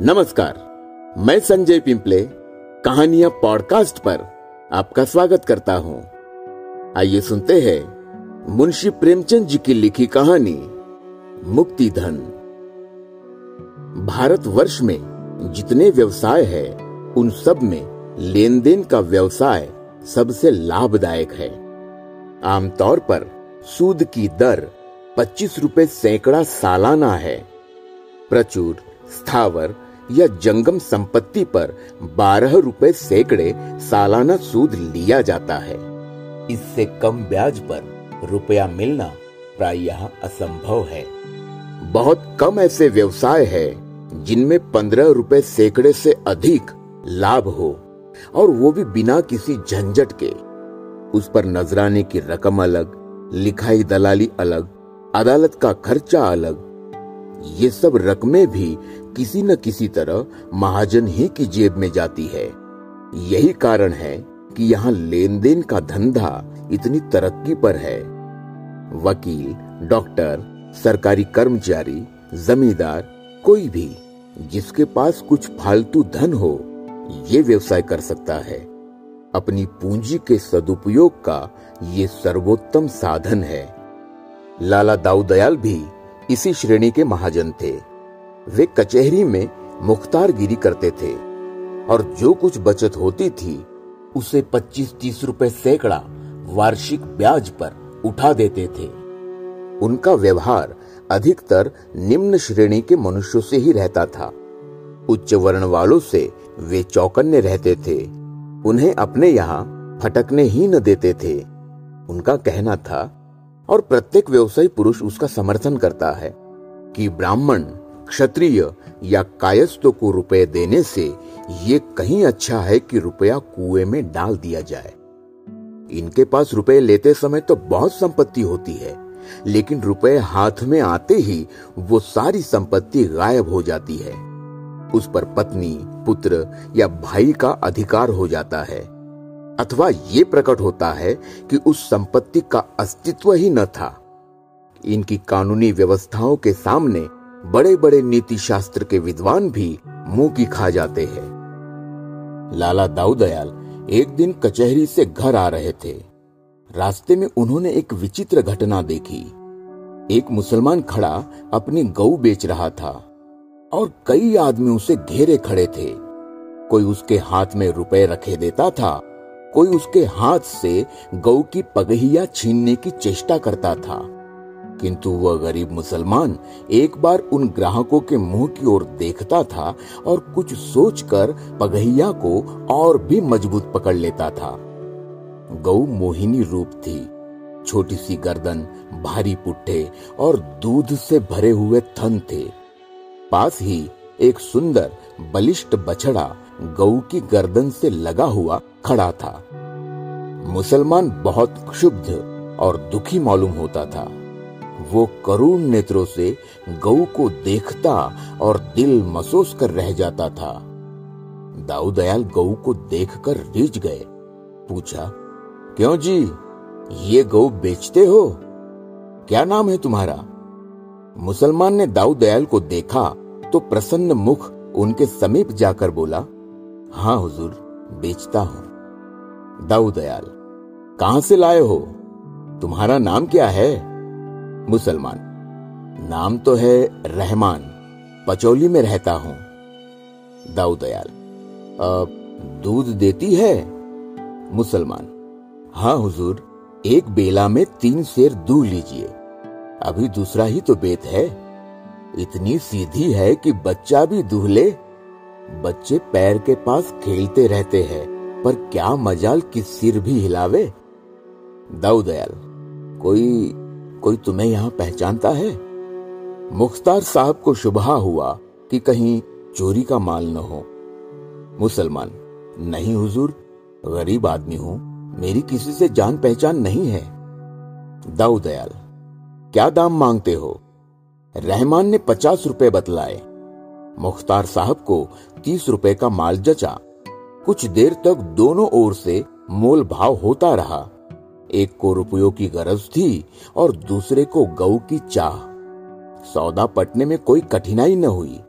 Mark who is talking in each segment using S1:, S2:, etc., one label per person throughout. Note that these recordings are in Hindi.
S1: नमस्कार। मैं संजय पिंपले, कहानियाँ पॉडकास्ट पर आपका स्वागत करता हूँ। आइए सुनते हैं मुंशी प्रेमचंद जी की लिखी कहानी, मुक्ति धन। भारतवर्ष में जितने व्यवसाय है, उन सब में लेन देन का व्यवसाय सबसे लाभदायक है। आमतौर पर सूद की दर 25 रुपए सैकड़ा सालाना है। प्रचुर, स्थावर या जंगम संपत्ति पर 12 रुपए सैकड़े सालाना सूद लिया जाता है। इससे कम ब्याज पर रुपया मिलना प्रायः असंभव है। बहुत कम ऐसे व्यवसाय है जिनमें पंद्रह रुपए सैकड़े से अधिक लाभ हो और वो भी बिना किसी झंझट के। उस पर नजराने की रकम अलग, लिखाई दलाली अलग, अदालत का खर्चा अलग, ये सब रकमें भी किसी न किसी तरह महाजन ही की जेब में जाती है। यही कारण है कि यहाँ लेन देन का धंधा इतनी तरक्की पर है। वकील, डॉक्टर, सरकारी कर्मचारी, जमींदार, कोई भी, जिसके पास कुछ फालतू धन हो, ये व्यवसाय कर सकता है। अपनी पूंजी के सदुपयोग का ये सर्वोत्तम साधन है। लाला दाऊदयाल भी इसी श्रेणी के महाजन थे। वे कचहरी में मुख्तारगिरी करते थे और जो कुछ बचत होती थी, उसे 25-30 रुपए सैकड़ा वार्षिक ब्याज पर उठा देते थे। उनका व्यवहार अधिकतर निम्न श्रेणी के मनुष्यों से ही रहता था। उच्च वर्ण वालों से वे चौकन्ने रहते थे। उन्हें अपने यहाँ फटकने ही न देते थे। उनका कहना था, और प्रत्येक व्यवसायी पुरुष उसका समर्थन करता है, कि ब्राह्मण क्षत्रिय या कायस्थों को रुपए देने से ये कहीं अच्छा है कि रुपया कुएँ में डाल दिया जाए। इनके पास रुपए लेते समय तो बहुत संपत्ति होती है, लेकिन रुपए हाथ में आते ही वो सारी संपत्ति गायब हो जाती है। उस पर पत्नी, पुत्र या भाई का अधिकार हो जाता है। अथवा ये प्रकट होता है कि उस संपत्ति का अस्तित्व ही न था। इनकी कानूनी व्यवस्थाओं के सामने बड़े बड़े नीति शास्त्र के विद्वान भी मुँह की खा जाते हैं। लाला दाऊदयाल एक दिन कचहरी से घर आ रहे थे। रास्ते में उन्होंने एक विचित्र घटना देखी। एक मुसलमान खड़ा अपनी गऊ बेच रहा था और कई आदमी उसे घेरे खड़े थे। कोई उसके हाथ में रुपए रखे देता था, कोई उसके हाथ से गऊ की पगहिया छीनने की चेष्टा करता था। किंतु वह गरीब मुसलमान एक बार उन ग्राहकों के मुँह की ओर देखता था और कुछ सोचकर पगहिया को और भी मज़बूत पकड़ लेता था। गौ मोहिनी रूप थी। छोटी सी गर्दन, भारी पुट्ठे और दूध से भरे हुए थन थे। पास ही एक सुंदर, बलिष्ठ बछड़ा गऊ की गर्दन से लगा हुआ खड़ा था। मुसलमान बहुत क्षुब्ध और दुखी मालूम होता था। वो करुण नेत्रों से गऊ को देखता और दिल महसूस कर रह जाता था। दाऊदयाल गऊ को देखकर रिझ गए। पूछा, क्यों जी, ये गऊ बेचते हो? क्या नाम है तुम्हारा? मुसलमान ने दाऊदयाल को देखा तो प्रसन्न मुख उनके समीप जाकर बोला हाँ हुजूर, बेचता हूँ। दाऊदयाल कहाँ से लाए हो? तुम्हारा नाम क्या है? मुसलमान। नाम तो है रहमान, पचौली में रहता हूँ। दाऊदयाल दूध देती है? मुसलमान हाँ हुजूर, एक बेला में तीन शेर दूध लीजिए। अभी दूसरा ही तो बेत है। इतनी सीधी है कि बच्चा भी दूह ले बच्चे पैर के पास खेलते रहते हैं, पर क्या मजाल कि सिर भी हिलावे। दाऊदयाल कोई कोई तुम्हें यहाँ पहचानता है? मुख्तार साहब को शुभा हुआ कि कहीं चोरी का माल न हो। मुसलमान, नहीं हुजूर, गरीब आदमी हूँ, मेरी किसी से जान पहचान नहीं है। दाऊदयाल क्या दाम मांगते हो? रहमान ने पचास रुपए बतलाए। मुख्तार साहब को तीस रुपए का माल जचा। कुछ देर तक दोनों ओर से मोल भाव होता रहा। एक को रुपयों की गरज थी और दूसरे को गऊ की चाह। सौदा पटने में कोई कठिनाई न हुई।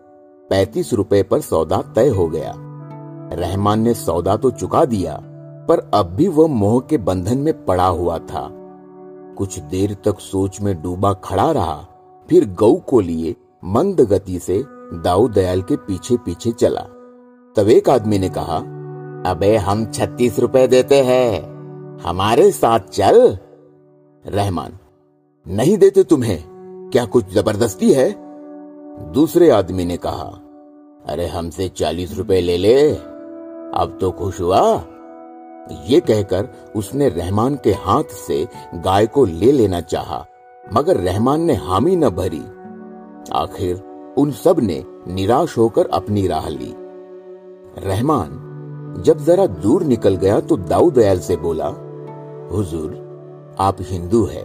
S1: पैतीस रुपए पर सौदा तय हो गया। रहमान ने सौदा तो चुका दिया, पर अब भी वह मोह के बंधन में पड़ा हुआ था। कुछ देर तक सोच में डूबा खड़ा रहा, फिर गऊ को लिए मंद गति से दाऊ दयाल के पीछे पीछे चला। तब एक आदमी ने कहा, अबे, हम छत्तीस रुपए देते हैं। हमारे साथ चल। रहमान नहीं देते तुम्हें क्या कुछ ज़बरदस्ती है? दूसरे आदमी ने कहा अरे हमसे चालीस रुपए ले ले। अब तो खुश हुआ। ये कहकर उसने रहमान के हाथ से गाय को ले लेना चाहा, मगर रहमान ने हामी न भरी। आखिर उन सबने निराश होकर अपनी राह ली। रहमान जब जरा दूर निकल गया तो दाऊ दयाल से बोला हुजूर, आप हिंदू है,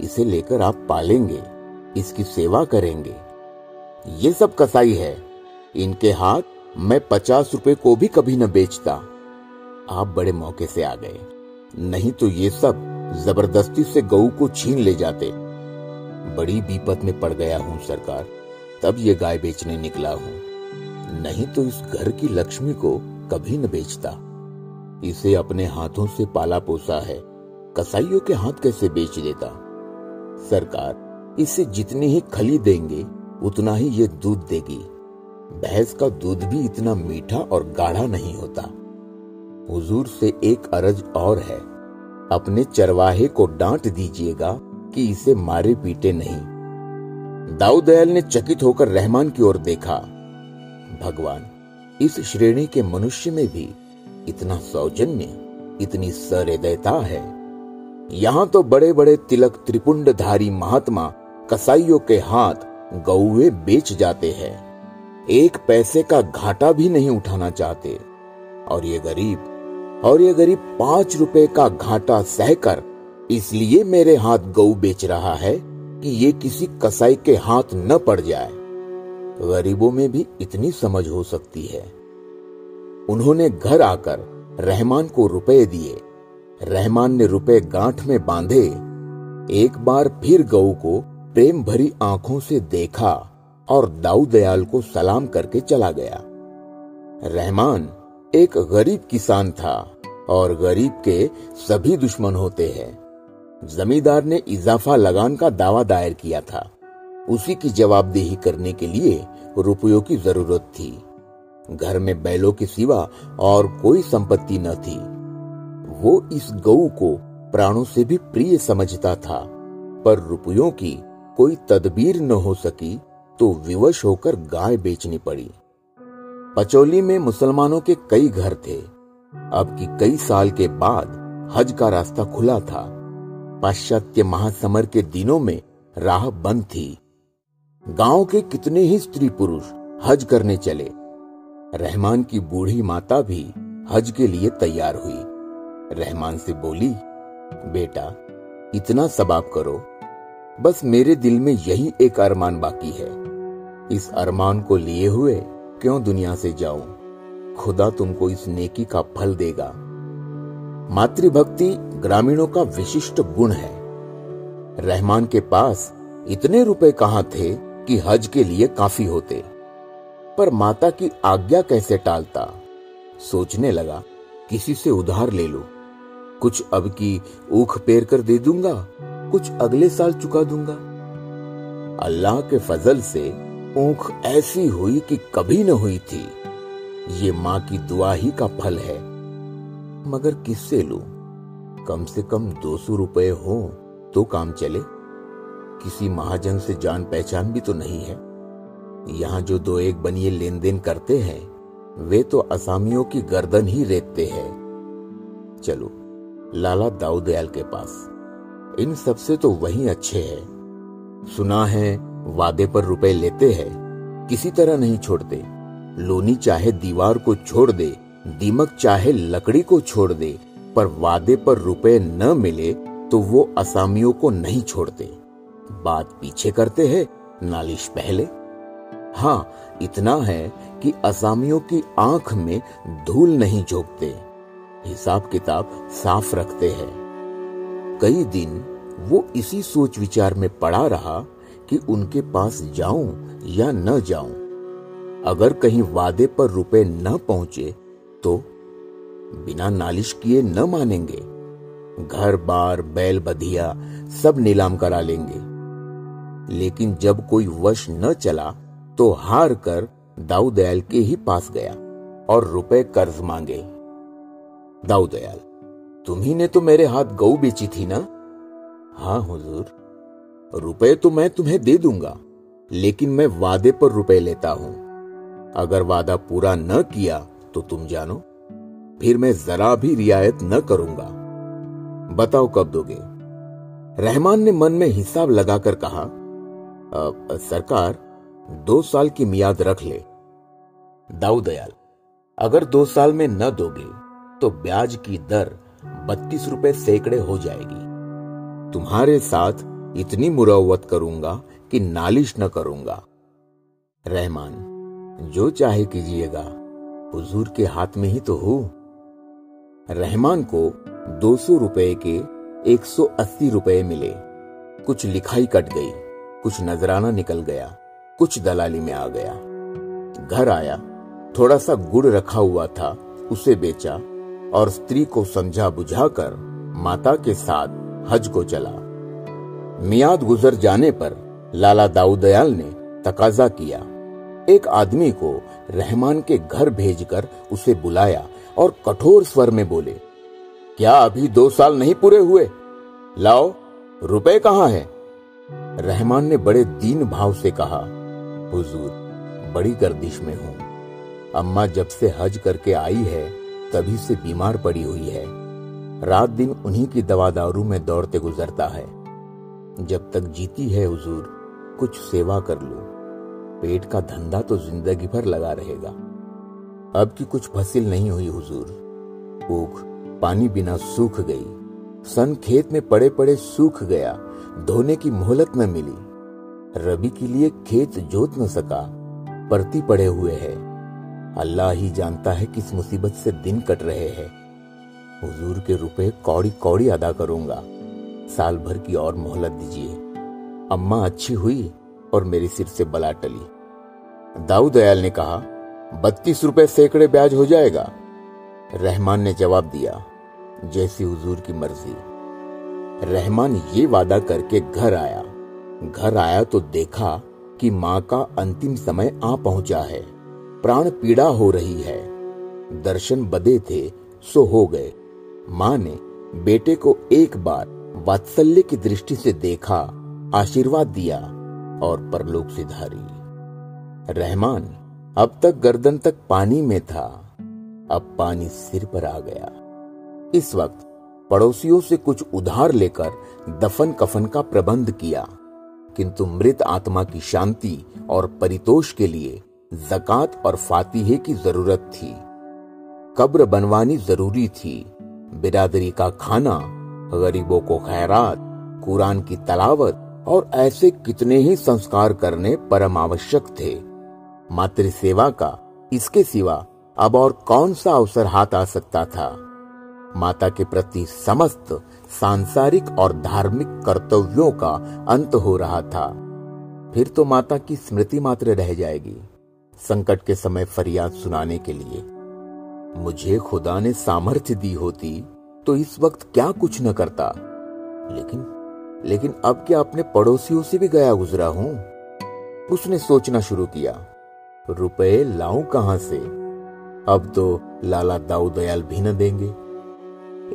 S1: इसे लेकर आप पालेंगे, इसकी सेवा करेंगे। ये सब कसाई है, इनके हाथ मैं पचास रुपए को भी कभी न बेचता। आप बड़े मौके से आ गए, नहीं तो ये सब ज़बरदस्ती से गऊ को छीन ले जाते। बड़ी बीपत में पड़ गया हूँ सरकार, तब ये गाय बेचने निकला हूँ, नहीं तो इस घर की लक्ष्मी को कभी न बेचता। इसे अपने हाथों से पाला पोसा है कसाईयों के हाथ कैसे बेच देता? सरकार इसे जितनी ही खली देंगे, उतना ही ये दूध देगी। भैंस का दूध भी इतना मीठा और गाढ़ा नहीं होता। हुजूर से एक अरज और है। अपने चरवाहे को डांट दीजिएगा कि इसे मारे पीटे नहीं। दाऊ दयाल ने चकित होकर रहमान की ओर देखा। भगवान, इस श्रेणी के मनुष्य में भी इतना सौजन्य, इतनी सहृदयता है। यहाँ तो बड़े बड़े तिलक त्रिपुंडधारी महात्मा कसाईयों के हाथ गौवे बेच जाते हैं। एक पैसे का घाटा भी नहीं उठाना चाहते। और ये गरीब, और ये गरीब पाँच रुपए का घाटा सहकर इसलिए मेरे हाथ गऊ बेच रहा है कि ये किसी कसाई के हाथ न पड़ जाए। गरीबों में भी इतनी समझ हो सकती है। उन्होंने घर आकर रहमान को रुपए दिए। रहमान ने रुपए गांठ में बांधे, एक बार फिर गऊ को प्रेम भरी आँखों से देखा और दाऊ दयाल को सलाम करके चला गया। रहमान एक गरीब किसान था और गरीब के सभी दुश्मन होते हैं। जमींदार ने इजाफा लगान का दावा दायर किया था। उसी की जवाबदेही करने के लिए रुपयों की ज़रूरत थी। घर में बैलों के सिवा और कोई संपत्ति न थी। वो इस गऊ को प्राणों से भी प्रिय समझता था। पर रुपयों की कोई तदबीर न हो सकी तो विवश होकर गाय बेचनी पड़ी। पचौली में मुसलमानों के कई घर थे। अब की कई साल के बाद हज का रास्ता खुला था। पाश्चात्य महासमर के दिनों में राह बंद थी। गाँव के कितने ही स्त्री पुरुष हज करने चले। रहमान की बूढ़ी माता भी हज के लिए तैयार हुई। रहमान से बोली, बेटा, इतना सबाब करो। बस मेरे दिल में यही एक अरमान बाकी है। इस अरमान को लिए हुए क्यों दुनिया से जाऊँ? खुदा तुमको इस नेकी का फल देगा। मातृभक्ति ग्रामीणों का विशिष्ट गुण है। रहमान के पास इतने रुपए कहाँ थे कि हज के लिए काफ़ी होते। पर माता की आज्ञा कैसे टालता? सोचने लगा, किसी से उधार ले लो। कुछ अब की ऊख पेर कर दे दूँगा, कुछ अगले साल चुका दूँगा। अल्लाह के फजल से ऊख ऐसी हुई कि कभी न हुई थी। ये माँ की दुआ ही का फल है। मगर किससे लू? कम से कम दो सौ रुपए हो तो काम चले। किसी महाजन से जान पहचान भी तो नहीं है। यहाँ जो दो एक बनिए लेन देन करते हैं, वे तो असामियों की गर्दन ही रेतते हैं। चलो लाला दाऊ दयाल के पास। इन सबसे तो वही अच्छे हैं। सुना है, वादे पर रुपए लेते हैं, किसी तरह नहीं छोड़ते। लोनी चाहे दीवार को छोड़ दे, दीमक चाहे लकड़ी को छोड़ दे, पर वादे पर रुपए न मिले तो वो असामियों को नहीं छोड़ते। बात पीछे करते हैं, नालिश पहले। हाँ इतना है कि असामियों की आँख में धूल नहीं झोंकते। हिसाब किताब साफ़ रखते हैं। कई दिन वो इसी सोच विचार में पड़ा रहा कि उनके पास जाऊँ या न जाऊँ। अगर कहीं वादे पर रुपए न पहुँचे तो बिना नालिश किए न मानेंगे। घर, बार, बैल, बधिया, सब नीलाम करा लेंगे। लेकिन जब कोई वश न चला तो हार कर दाऊ दयाल के ही पास गया और रुपए कर्ज मांगे। दाऊ दयाल तुम्ही ने तो मेरे हाथ गऊ बेची थी ना? हाँ हुजूर रुपए तो मैं तुम्हें दे दूँगा लेकिन मैं वादे पर रुपए लेता हूँ। अगर वादा पूरा न किया तो तुम जानो फिर मैं जरा भी रियायत न करूँगा। बताओ कब दोगे? रहमान ने मन में हिसाब लगाकर कहा आ, सरकार दो साल की मियाद रख ले। दाऊ दयाल अगर दो साल में न दोगे तो ब्याज की दर बत्तीस रुपए सैकड़े हो जाएगी। तुम्हारे साथ इतनी मुरवत करूँगा कि नालिश न करूँगा। रहमान, जो चाहे कीजिएगा, हुजूर के हाथ में ही तो हूँ। रहमान को दो सौ रुपए के एक सौ अस्सी रुपए मिले। कुछ लिखाई कट गई, कुछ नजराना निकल गया, कुछ दलाली में आ गया। घर आया, थोड़ा सा गुड़ रखा हुआ था, उसे बेचा और स्त्री को समझा बुझाकर माता के साथ हज को चला। मियाद गुजर जाने पर लाला दाऊदयाल ने तकाजा किया। एक आदमी को रहमान के घर भेजकर उसे बुलाया और कठोर स्वर में बोले, क्या अभी दो साल नहीं पूरे हुए? लाओ, रुपए कहाँ है? रहमान ने बड़े दीन भाव से कहा, हुजूर, बड़ी गर्दिश में हूँ। अम्मा जब से हज करके आई है तभी से बीमार पड़ी हुई है। रात दिन उन्हीं की दवा दारू में दौड़ते गुजरता है। जब तक जीती है हुजूर, कुछ सेवा कर लो। पेट का धंधा तो ज़िंदगी भर लगा रहेगा। अब की कुछ फसिल नहीं हुई हुजूर। ऊख पानी बिना सूख गई। सन खेत में पड़े पड़े सूख गया। धोने की मोहलत न मिली। रबी के लिए खेत जोत न सका। परती पड़े हुए है। अल्लाह ही जानता है किस मुसीबत से दिन कट रहे हैं। हुजूर के रुपए कौड़ी कौड़ी अदा करूँगा। साल भर की और मोहलत दीजिए। अम्मा अच्छी हुई और मेरे सिर से बला टली। दाऊ दयाल ने कहा, बत्तीस रुपए सैकड़े ब्याज हो जाएगा। रहमान ने जवाब दिया, जैसी हुजूर की मर्ज़ी। रहमान ये वादा करके घर आया। घर आया तो देखा कि माँ का अंतिम समय आ पहुँचा है। प्राण पीड़ा हो रही है। दर्शन बदे थे, सो हो गए। माँ ने बेटे को एक बार वात्सल्य की दृष्टि से देखा, आशीर्वाद दिया और परलोक से धारी। रहमान, अब तक गर्दन तक पानी में था। अब पानी सिर पर आ गया। इस वक्त पड़ोसियों से कुछ उधार लेकर दफन कफन का प्रबंध किया, किंतु मृत आत्मा की शांति और परितोष के लिए जक़ात और फातिहे की ज़रूरत थी। कब्र बनवानी ज़रूरी थी। बिरादरी का खाना, गरीबों को खैरात, कुरान की तलावत और ऐसे कितने ही संस्कार करने परम आवश्यक थे। मातृ सेवा का, इसके सिवा अब और कौन सा अवसर हाथ आ सकता था? माता के प्रति समस्त सांसारिक और धार्मिक कर्तव्यों का अंत हो रहा था। फिर तो माता की स्मृति मात्र रह जाएगी। संकट के समय फरियाद सुनाने के लिए। मुझे खुदा ने सामर्थ्य दी होती तो इस वक्त क्या कुछ न करता। लेकिन लेकिन अब क्या अपने पड़ोसियों से भी गया गुजरा हूँ? उसने सोचना शुरू किया, रुपए लाऊं कहाँ से? अब तो लाला दाऊ दयाल भी न देंगे।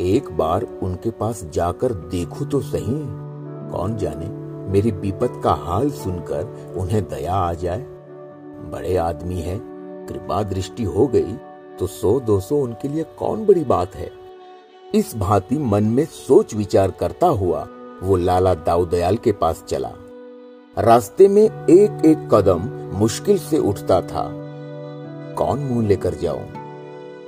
S1: एक बार उनके पास जाकर देखू तो सही। कौन जाने, मेरी विपत का हाल सुनकर उन्हें दया आ जाए। बड़े आदमी है। कृपा दृष्टि हो गई तो सौ दो सौ उनके लिए कौन बड़ी बात है? इस भांति मन में सोच विचार करता हुआ वो लाला दाऊदयाल के पास चला। रास्ते में एक एक कदम मुश्किल से उठता था। कौन मुँह लेकर जाऊँ?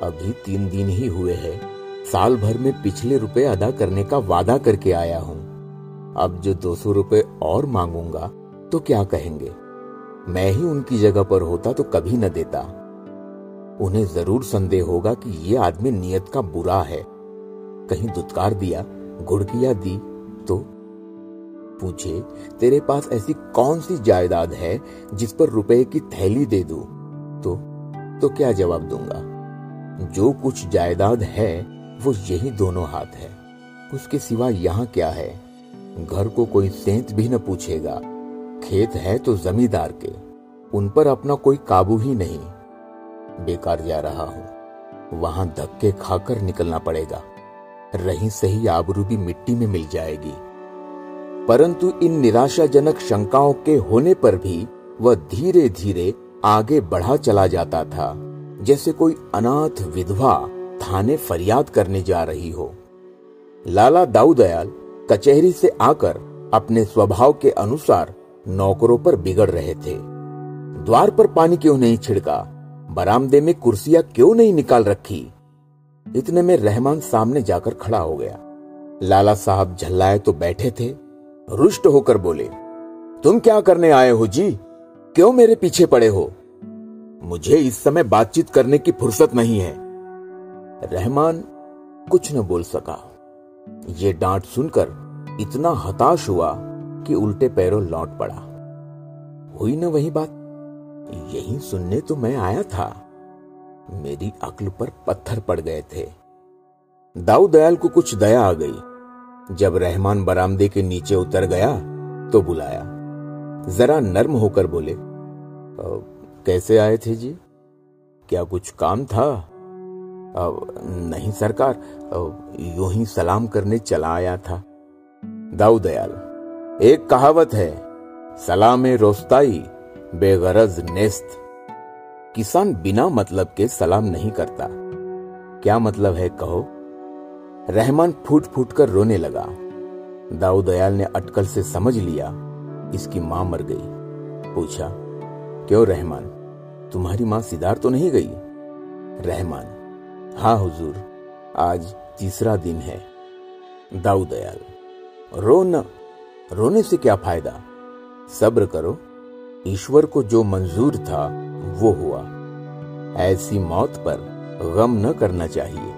S1: अभी तीन दिन ही हुए हैं। साल भर में पिछले रुपए अदा करने का वादा करके आया हूँ। अब जो दो सौ रुपए और मांगूँगा तो क्या कहेंगे? मैं ही उनकी जगह पर होता तो कभी न देता। उन्हें ज़रूर संदेह होगा कि ये आदमी नियत का बुरा है। कहीं दुत्कार दिया घुड़किया दी तो? पूछे, तेरे पास ऐसी कौन सी जायदाद है जिस पर रुपए की थैली दे दू? तो? तो क्या जवाब दूँगा? जो कुछ जायदाद है, वो यही दोनों हाथ है। उसके सिवा यहाँ क्या है? घर को कोई सेंत भी न पूछेगा। खेत है तो जमींदार के। उन पर अपना कोई काबू ही नहीं। बेकार जा रहा हूँ। वहाँ धक्के खाकर निकलना पड़ेगा। रही सही आबरू भी मिट्टी में मिल जाएगी। परंतु इन निराशाजनक शंकाओं के होने पर भी वह धीरे धीरे आगे बढ़ा चला जाता था, जैसे कोई अनाथ विधवा थाने फरियाद करने जा रही हो। लाला दाऊदयाल कचहरी से आकर अपने स्वभाव के अनुसार नौकरों पर बिगड़ रहे थे। द्वार पर पानी क्यों नहीं छिड़का? बरामदे में कुर्सियाँ क्यों नहीं निकाल रखी? इतने में रहमान सामने जाकर खड़ा हो गया। लाला साहब झल्लाए तो बैठे थे। रुष्ट होकर बोले, तुम क्या करने आए हो जी? क्यों मेरे पीछे पड़े हो? मुझे इस समय बातचीत करने की फुर्सत नहीं है। रहमान कुछ न बोल सका। ये डांट सुनकर इतना हताश हुआ कि उल्टे पैरों लौट पड़ा। हुई ना वही बात? यही सुनने तो मैं आया था। मेरी अक्ल पर पत्थर पड़ गए थे। दाऊ दयाल को कुछ दया आ गई। जब रहमान बरामदे के नीचे उतर गया तो बुलाया। जरा नर्म होकर बोले कैसे आए थे जी? क्या कुछ काम था? आ, नहीं सरकार यू ही सलाम करने चला आया था। दाऊ दयाल एक कहावत है, सलाम रोस्ताई, बेगरज नेस्त। किसान बिना मतलब के सलाम नहीं करता। क्या मतलब है कहो? रहमान फूट फूट कर रोने लगा। दाऊ दयाल ने अटकल से समझ लिया, इसकी माँ मर गई। पूछा, क्यों रहमान? तुम्हारी माँ सिदार तो नहीं गई? रहमान हाँ हुजूर, आज तीसरा दिन है। दाऊ दयाल, रो न। रोने से क्या फ़ायदा? सब्र करो। ईश्वर को जो मंजूर था, वो हुआ। ऐसी मौत पर गम न करना चाहिए।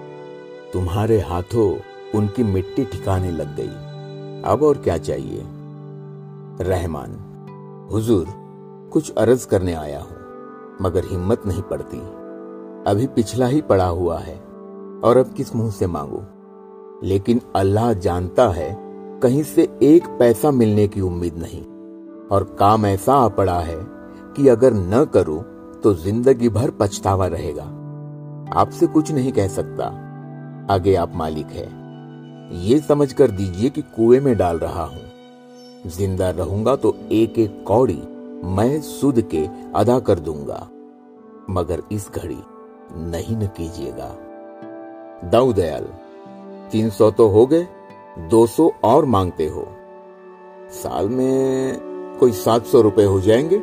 S1: तुम्हारे हाथों उनकी मिट्टी ठिकाने लग गई। अब और क्या चाहिए? रहमान, हुजूर, कुछ अर्ज़ करने आया हूँ, मगर हिम्मत नहीं पड़ती। अभी पिछला ही पड़ा हुआ है, और अब किस मुँह से मांगू? लेकिन अल्लाह जानता है कहीं से एक पैसा मिलने की उम्मीद नहीं। और काम ऐसा आ पड़ा है कि अगर न करूँ तो ज़िंदगी भर पछतावा रहेगा। आपसे कुछ नहीं कह सकता। आगे आप मालिक है। ये समझ कर दीजिए कि कुएँ में डाल रहा हूँ। ज़िंदा रहूँगा तो एक एक कौड़ी मैं सुध के अदा कर दूँगा। मगर इस घड़ी नहीं न कीजिएगा। दाऊ दयाल, तीन सौ तो हो गए। दो सौ और मांगते हो। साल में कोई सात सौ रुपए हो जाएँगे।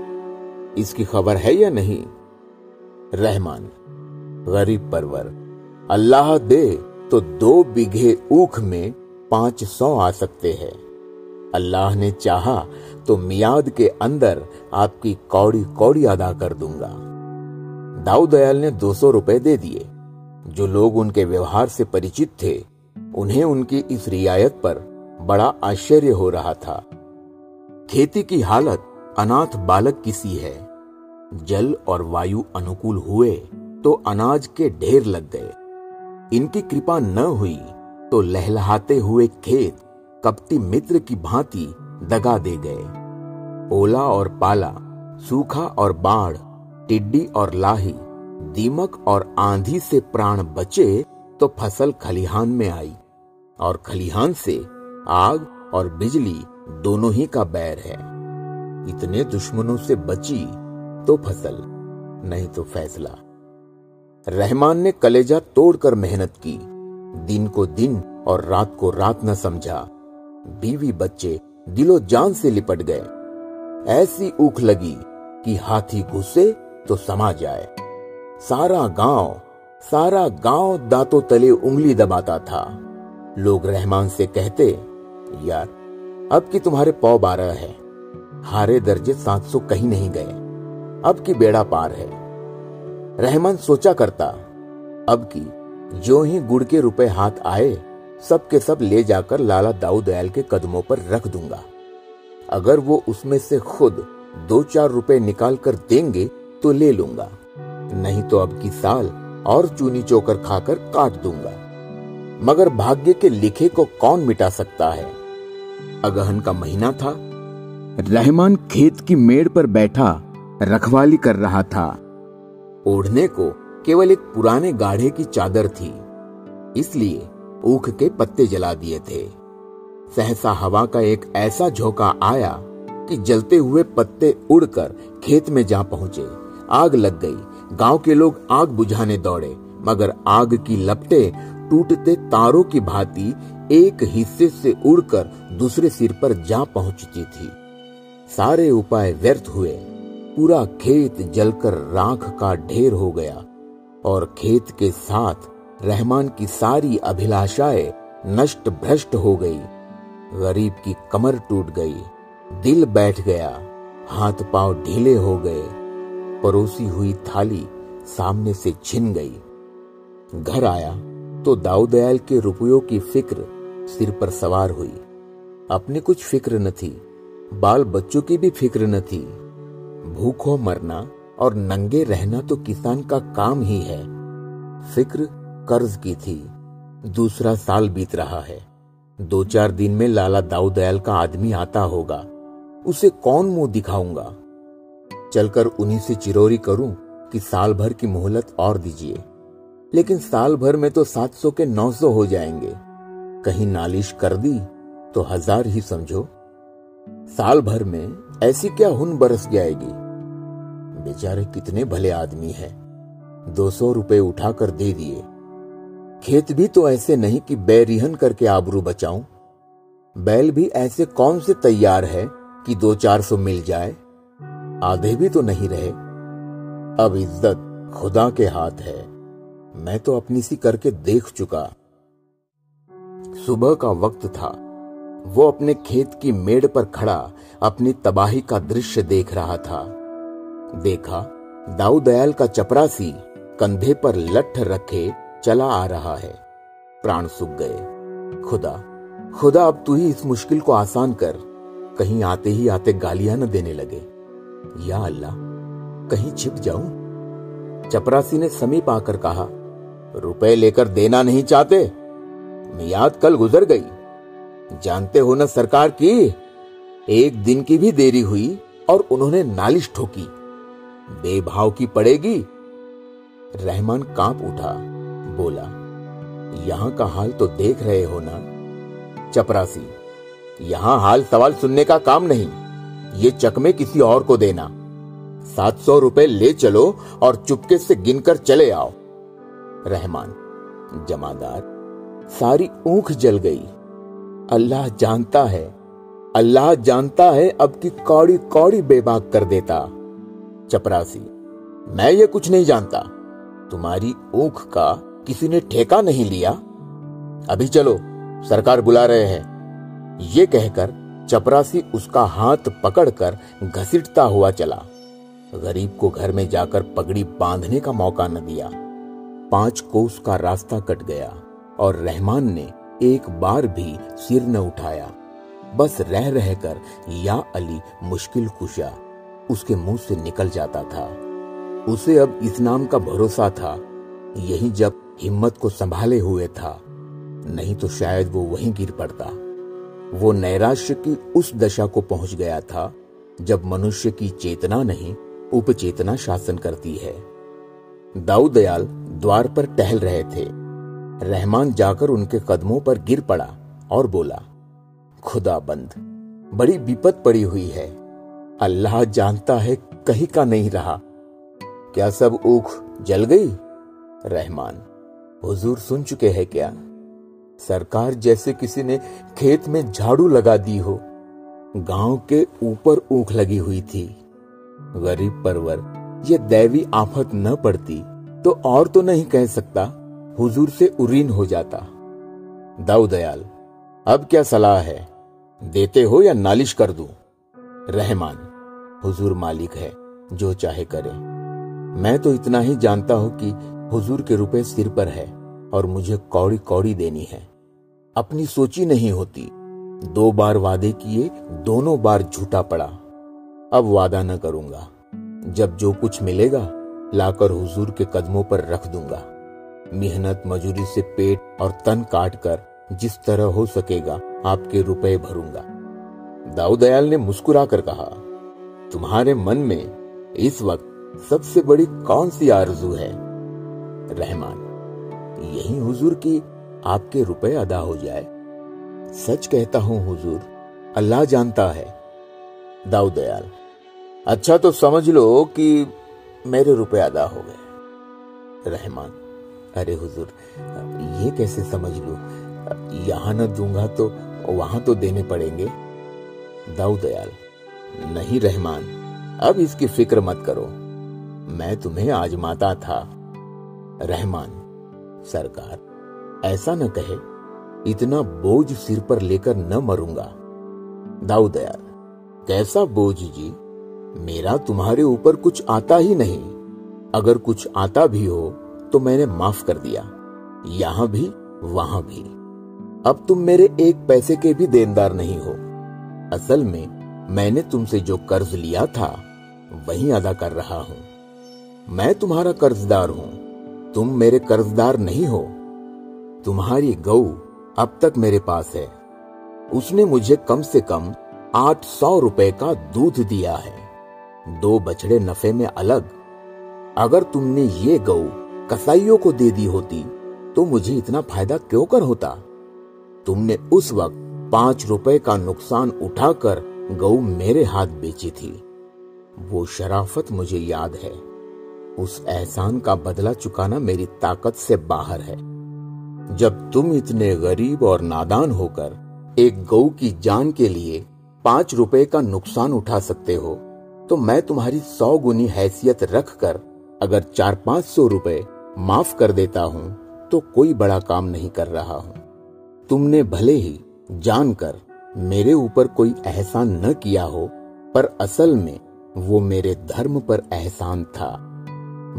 S1: इसकी खबर है या नहीं? रहमान, गरीब परवर, अल्लाह दे तो दो बीघे ऊख में पाँच सौ आ सकते हैं। अल्लाह ने चाहा तो मियाद के अंदर आपकी कौड़ी कौड़ी अदा कर दूँगा। दाऊ दयाल ने दो सौ रुपए दे दिए, जो लोग उनके व्यवहार से परिचित थे। उन्हें उनकी इस रियायत पर बड़ा आश्चर्य हो रहा था। खेती की हालत अनाथ बालक की सी है। जल और वायु अनुकूल हुए तो अनाज के ढेर लग गए। इनकी कृपा न हुई तो लहलहाते हुए खेत कपटी मित्र की भांति दगा दे गए। ओला और पाला, सूखा और बाढ़, टिड्डी और लाही, दीमक और आंधी से प्राण बचे तो फ़सल खलिहान में आई। और खलिहान से आग और बिजली दोनों ही का बैर है। इतने दुश्मनों से बची तो फ़सल, नहीं तो फैसला। रहमान ने कलेजा तोड़कर मेहनत की। दिन को दिन और रात को रात न समझा। बीवी बच्चे दिलो जान से लिपट गए। ऐसी ऊख लगी कि हाथी घुसे तो समा जाए। सारा गाँव सारा गाँव दांतों तले उंगली दबाता था। लोग रहमान से कहते, यार, अब की तुम्हारे पौ बारह है, हारे दर्जे सात सौ कहीं नहीं गए, अब की बेड़ा पार है। रहमान सोचा करता, अब की जो ही गुड़ के रुपए हाथ आए, सब के सब ले जाकर लाला दाऊ दयाल के कदमों पर रख दूँगा। अगर वो उसमें से खुद दो चार रुपए निकाल कर देंगे तो ले लूँगा। नहीं तो अब की साल और चूनी चोकर खाकर काट दूँगा। मगर भाग्य के लिखे को कौन मिटा सकता है? अगहन का महीना था। रहमान खेत की मेड़ पर बैठा, रखवाली कर रहा था। ओढ़ने को केवल एक पुराने गाढ़े की चादर थी। इसलिए ऊख के पत्ते जला दिए थे। सहसा हवा का एक ऐसा झोंका आया कि जलते हुए पत्ते उड़कर खेत में जा पहुँचे। आग लग गई। गाँव के लोग आग बुझाने दौड़े, मगर आग की लपटे टूटते तारों की भांति एक हिस्से से उड़कर दूसरे सिर पर जा पहुँचती थी। सारे उपाय व्यर्थ हुए। पूरा खेत जलकर राख का ढेर हो गया और खेत के साथ रहमान की सारी अभिलाषाएँ नष्ट भ्रष्ट हो गई। गरीब की कमर टूट गई। दिल बैठ गया। हाथ पाँव ढीले हो गए। परोसी हुई थाली सामने से छिन गई। घर आया। तो दाऊ दयाल के रुपयों की फ़िक्र सिर पर सवार हुई। अपने कुछ फ़िक्र न थी, बाल बच्चों की भी फ़िक्र न थी। भूखों मरना और नंगे रहना तो किसान का काम ही है। फ़िक्र कर्ज की थी। दूसरा साल बीत रहा है। दो चार दिन में लाला दाऊ दयाल का आदमी आता होगा। उसे कौन मुँह दिखाऊँगा? चलकर उन्हीं से चिरोरी करूँ कि साल भर की मोहलत और दीजिए। लेकिन साल भर में तो सात सौ के नौ सौ हो जाएँगे। कहीं नालिश कर दी तो हज़ार ही समझो। साल भर में ऐसी क्या हुन बरस जाएगी? बेचारे कितने भले आदमी हैं। दो सौ रुपए उठाकर दे दिए। खेत भी तो ऐसे नहीं कि बैरिहन करके आबरू बचाऊं। बैल भी ऐसे कौन से तैयार है कि दो चार सौ मिल जाए? आधे भी तो नहीं रहे। अब इज़्ज़त खुदा के हाथ है। मैं तो अपनी सी करके देख चुका। सुबह का वक्त था। वो अपने खेत की मेड़ पर खड़ा, अपनी तबाही का दृश्य देख रहा था। देखा दाऊ दयाल का चपरासी कंधे पर लठ रखे चला आ रहा है। प्राण सूख गए। खुदा खुदा, अब तू ही इस मुश्किल को आसान कर। कहीं आते ही आते गालियाँ न देने लगे। या अल्लाह, कहीं छिप जाऊँ? चपरासी ने समीप आकर कहा रुपए लेकर देना नहीं चाहते। मियाद कल गुजर गई। जानते हो ना सरकार की, एक दिन की भी देरी हुई और उन्होंने नालिश ठोकी। बेभाव की पड़ेगी। रहमान काँप उठा, बोला, यहाँ का हाल तो देख रहे हो ना? चपरासी, यहाँ हाल सवाल सुनने का काम नहीं। ये चकमे किसी और को देना। सात सौ रुपए ले चलो और चुपके से गिनकर चले आओ। रहमान, जमादार, सारी ऊख जल गई। अल्लाह जानता है, अल्लाह जानता है अब की कौड़ी कौड़ी बेबाक कर देता। चपरासी, मैं ये कुछ नहीं जानता, तुम्हारी ऊख का किसी ने ठेका नहीं लिया? अभी चलो, सरकार बुला रहे हैं। ये कहकर चपरासी उसका हाथ पकड़कर घसीटता हुआ चला। गरीब को घर में जाकर पगड़ी बांधने का मौका न दिया। पाँच कोस का रास्ता कट गया और रहमान ने एक बार भी सिर न उठाया। बस रह रहकर या अली मुश्किल कुशा उसके मुँह से निकल जाता था। उसे अब इस नाम का भरोसा था। यही जब हिम्मत को संभाले हुए था, नहीं तो शायद वो वहीं गिर पड़ता। वो नैराश्य की उस दशा को पहुँच गया था जब मनुष्य की चेतना नहीं, उपचेतना शासन करती है। दाऊ दयाल द्वार पर टहल रहे थे। रहमान जाकर उनके कदमों पर गिर पड़ा और बोला खुदा बंद बड़ी विपत पड़ी हुई है। अल्लाह जानता है कहीं का नहीं रहा। क्या सब ऊख जल गई? रहमान, हुजूर सुन चुके हैं क्या? सरकार जैसे किसी ने खेत में झाड़ू लगा दी हो। गाँव के ऊपर ऊख लगी हुई थी। गरीब परवर ये दैवी आफत न पड़ती तो और तो नहीं कह सकता, हुजूर से उरीन हो जाता। दाऊ दयाल, अब क्या सलाह है? देते हो या नालिश कर दू? रहमान, हुजूर मालिक है, जो चाहे करे। मैं तो इतना ही जानता हूँ कि हुजूर के रुपए सिर पर है और मुझे कौड़ी कौड़ी देनी है। अपनी सोची नहीं होती, दो बार वादे किए, दोनों बार झूठा पड़ा। अब वादा न करूँगा। जब जो कुछ मिलेगा, लाकर हुजूर के कदमों पर रख दूँगा। मेहनत, मजूरी से पेट और तन काट कर जिस तरह हो सकेगा, आपके रुपए भरूँगा। दाऊ दयाल ने मुस्कुराकर कहा, तुम्हारे मन में इस वक्त सबसे बड़ी कौन सी आरज़ू है? रहमान, यही हुजूर की आपके रुपए अदा हो जाए। सच कहता हूँ हुजूर, अल्लाह जानता है। दाऊ दयाल अच्छा तो समझ लो कि मेरे रुपए अदा हो गए। रहमान, अरे हुजूर, ये कैसे समझ लू? यहाँ न दूँगा तो वहाँ तो देने पड़ेंगे। दाऊ दयाल नहीं रहमान, अब इसकी फ़िक्र मत करो। मैं तुम्हें आजमाता था। रहमान, सरकार, ऐसा न कहे, इतना बोझ सिर पर लेकर न मरूँगा। दाऊ दयाल कैसा बोझ जी? मेरा तुम्हारे ऊपर कुछ आता ही नहीं। अगर कुछ आता भी हो तो मैंने माफ़ कर दिया। यहाँ भी, वहाँ भी। अब तुम मेरे एक पैसे के भी देनदार नहीं हो। असल में, मैंने तुमसे जो कर्ज लिया था, वही अदा कर रहा हूँ। मैं तुम्हारा कर्जदार हूँ। तुम मेरे कर्जदार नहीं हो। तुम्हारी गऊ अब तक मेरे पास है। उसने मुझे कम से कम आठ सौ रुपए का दूध दिया है। दो बछड़े नफे में अलग। अगर तुमने ये गऊ कसाईयों को दे दी होती तो मुझे इतना फ़ायदा क्यों कर होता? तुमने उस वक्त पाँच रुपए का नुकसान उठाकर गऊ मेरे हाथ बेची थी। वो शराफत मुझे याद है। उस एहसान का बदला चुकाना मेरी ताकत से बाहर है। जब तुम इतने गरीब और नादान होकर एक गऊ की जान के लिए पाँच रुपए का नुकसान उठा सकते हो तो मैं तुम्हारी सौ गुनी हैसियत रख कर अगर चार पाँच सौ रुपए माफ़ कर देता हूँ तो कोई बड़ा काम नहीं कर रहा हूँ। तुमने भले ही जानकर मेरे ऊपर कोई एहसान न किया हो, पर असल में वो मेरे धर्म पर एहसान था।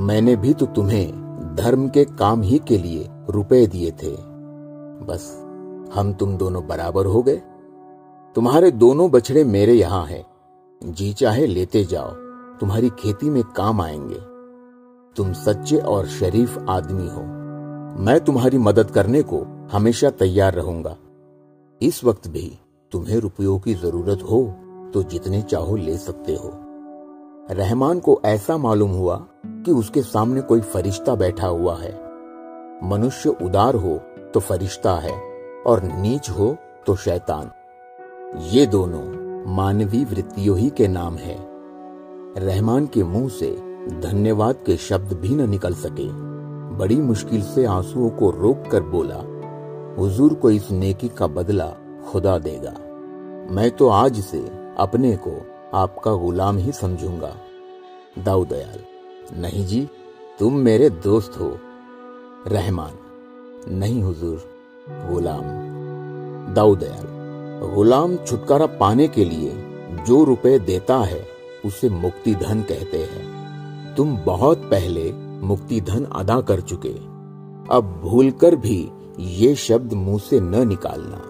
S1: मैंने भी तो तुम्हें धर्म के काम ही के लिए रुपए दिए थे। बस, हम तुम दोनों बराबर हो गए। तुम्हारे दोनों बछड़े मेरे यहाँ हैं। जी चाहे लेते जाओ, तुम्हारी खेती में काम आएँगे। तुम सच्चे और शरीफ आदमी हो। मैं तुम्हारी मदद करने को हमेशा तैयार रहूँगा। इस वक्त भी तुम्हें रुपयों की ज़रूरत हो तो जितने चाहो ले सकते हो। रहमान को ऐसा मालूम हुआ कि उसके सामने कोई फरिश्ता बैठा हुआ है। मनुष्य उदार हो तो फरिश्ता है और नीच हो तो शैतान। ये दोनों मानवीय वृत्तियों ही के नाम है। रहमान के मुँह से धन्यवाद के शब्द भी न निकल सके। बड़ी मुश्किल से आंसुओं को रोक कर बोला, हुजूर को इस नेकी का बदला खुदा देगा। मैं तो आज से अपने को आपका गुलाम ही समझूँगा। दाऊ दयाल, नहीं जी, तुम मेरे दोस्त हो, रहमान। नहीं हुजूर, गुलाम। दाऊ दयाल गुलाम छुटकारा पाने के लिए जो रुपए देता है, उसे मुक्ति धन कहते हैं। तुम बहुत पहले मुक्ति धन अदा कर चुके। अब भूलकर भी ये शब्द मुँह से न निकालना।